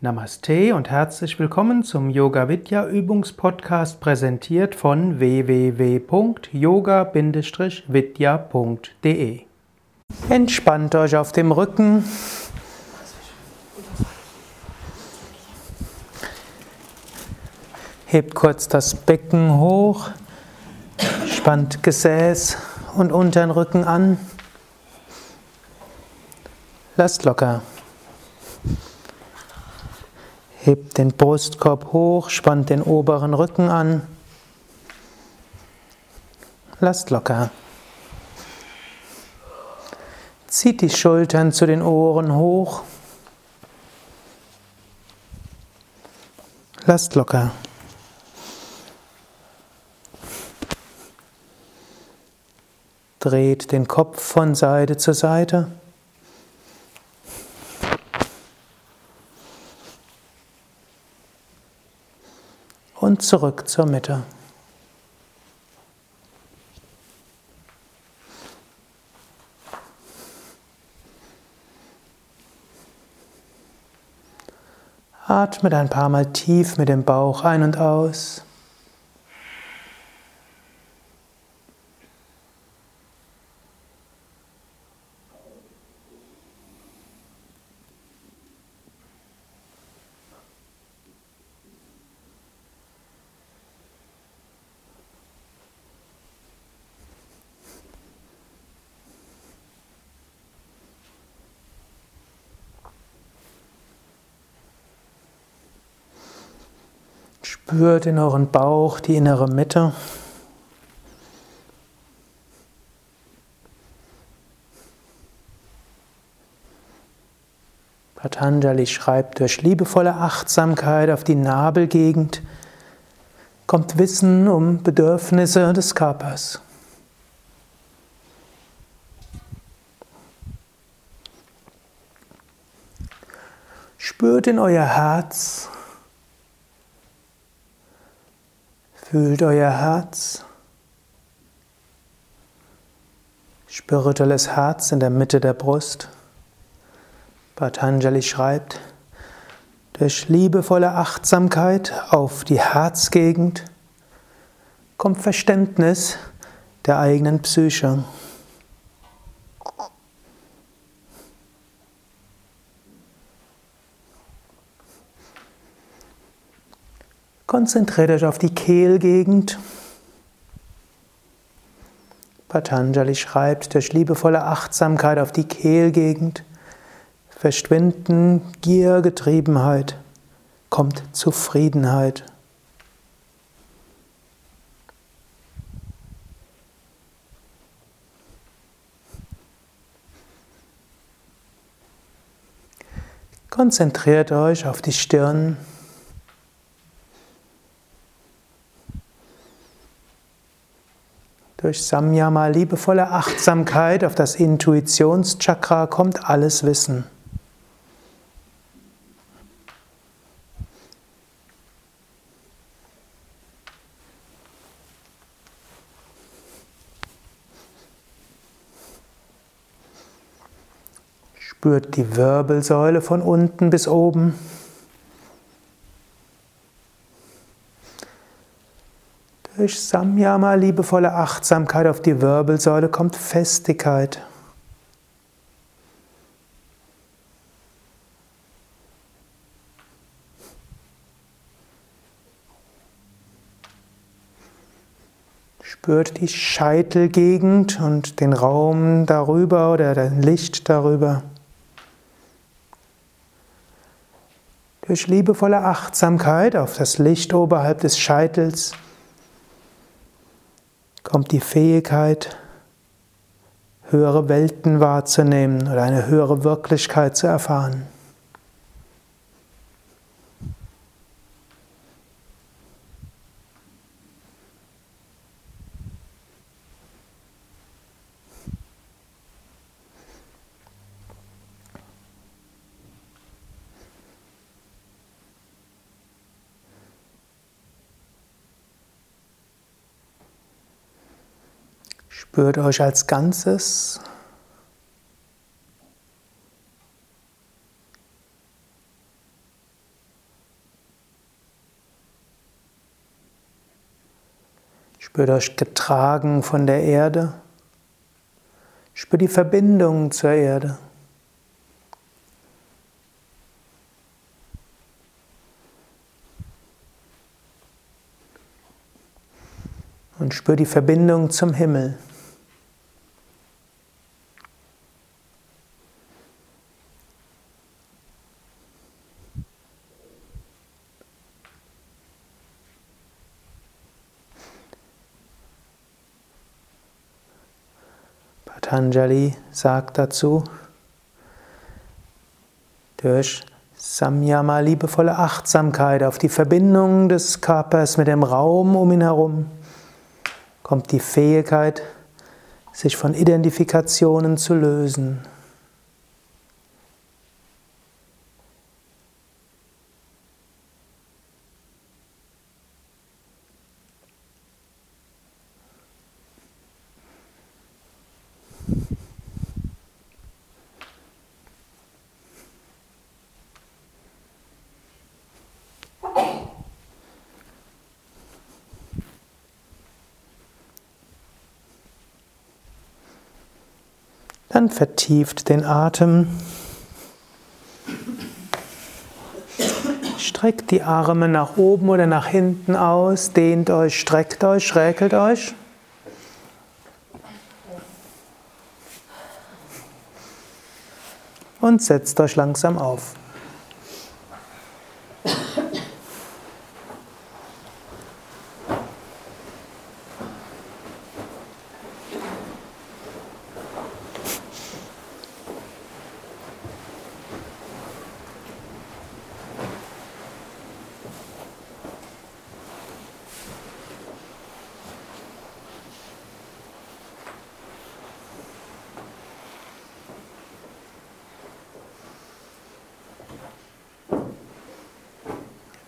Namaste und herzlich willkommen zum Yoga Vidya Übungspodcast präsentiert von www.yoga-vidya.de. Entspannt euch auf dem Rücken. Hebt kurz das Becken hoch, spannt Gesäß und unteren Rücken an. Lasst locker. Hebt den Brustkorb hoch, spannt den oberen Rücken an. Lasst locker. Zieht die Schultern zu den Ohren hoch. Lasst locker. Dreht den Kopf von Seite zu Seite. Und zurück zur Mitte. Atme ein paar Mal tief mit dem Bauch ein und aus. Spürt in euren Bauch die innere Mitte. Patanjali schreibt, durch liebevolle Achtsamkeit auf die Nabelgegend kommt Wissen um Bedürfnisse des Körpers. Spürt in euer Herz. Fühlt euer Herz. Spirituelles Herz in der Mitte der Brust. Patanjali schreibt, durch liebevolle Achtsamkeit auf die Herzgegend kommt Verständnis der eigenen Psyche. Konzentriert euch auf die Kehlgegend. Patanjali schreibt, durch liebevolle Achtsamkeit auf die Kehlgegend verschwinden Gier, Getriebenheit, kommt Zufriedenheit. Konzentriert euch auf die Stirn. Durch Samyama, liebevolle Achtsamkeit auf das Intuitionschakra kommt alles Wissen. Spürt die Wirbelsäule von unten bis oben. Durch Samyama, liebevolle Achtsamkeit auf die Wirbelsäule, kommt Festigkeit. Spürt die Scheitelgegend und den Raum darüber oder das Licht darüber. Durch liebevolle Achtsamkeit auf das Licht oberhalb des Scheitels kommt die Fähigkeit, höhere Welten wahrzunehmen oder eine höhere Wirklichkeit zu erfahren. Spürt euch als Ganzes. Spürt euch getragen von der Erde. Spürt die Verbindung zur Erde. und spürt die Verbindung zum Himmel. Patanjali sagt dazu, durch Samyama, liebevolle Achtsamkeit auf die Verbindung des Körpers mit dem Raum um ihn herum, kommt die Fähigkeit, sich von Identifikationen zu lösen. Dann vertieft den Atem. Streckt die Arme nach oben oder nach hinten aus, dehnt euch, streckt euch, schräkelt euch. Und setzt euch langsam auf.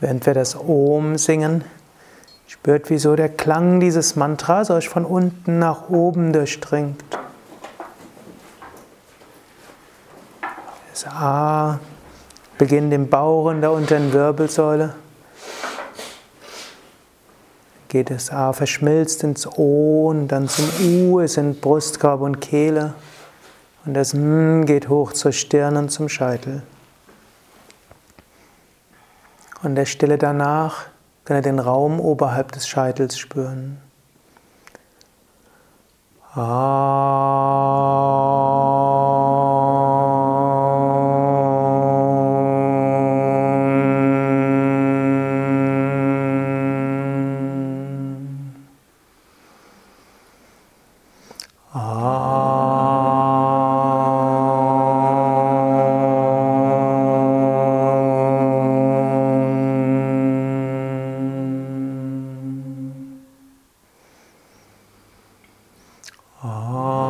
Während wir das Om singen, spürt, wie so der Klang dieses Mantras euch von unten nach oben durchdringt. Das A beginnt im Bauch und der unteren Wirbelsäule. Geht das A verschmilzt ins O und dann zum U, es sind Brustkorb und Kehle. Und das M geht hoch zur Stirn und zum Scheitel. Und der Stille danach kann er den Raum oberhalb des Scheitels spüren. Ah. 哦。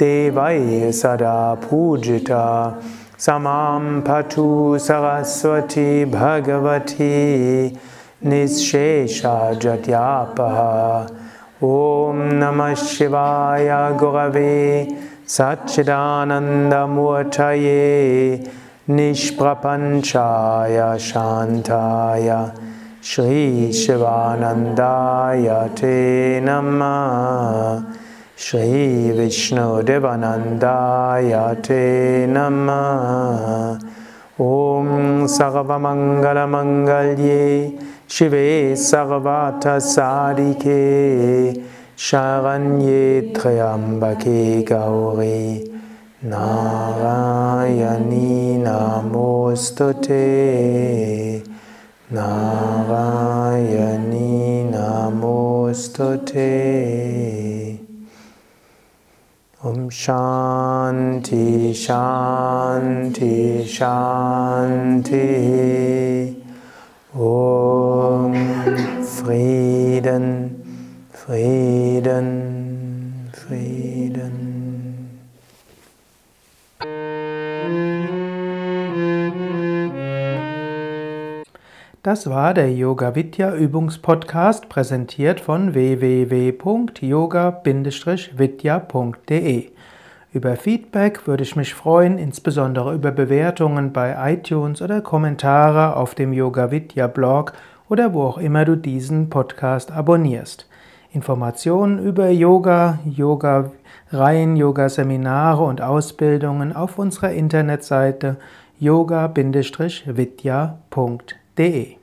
Devai Sada Pujita Samam Patu Saraswati Bhagavati Nishesha Jatyapaha Om Namah Shivaya Gurave Satchidananda Murtaye Nishprapanchaya Shantaya Shri Shivanandaya Te Namah श्रीविष्णुदेवनन्दाय ते नमः। ॐ सर्वमङ्गलमङ्गल्ये शिवे सर्वाथसारिके शरण्ये त्र्यम्बके गौरे। नारायणी नमोऽस्तु ते। Shanti Shanti Shanti Om Frieden Frieden Frieden Das war der Yoga Vidya Übungspodcast, präsentiert von www.yoga-vidya.de. Über Feedback würde ich mich freuen, insbesondere über Bewertungen bei iTunes oder Kommentare auf dem Yoga Vidya Blog oder wo auch immer du diesen Podcast abonnierst. Informationen über Yoga, Yoga-Reihen, Yoga-Seminare und Ausbildungen auf unserer Internetseite yoga-vidya.de de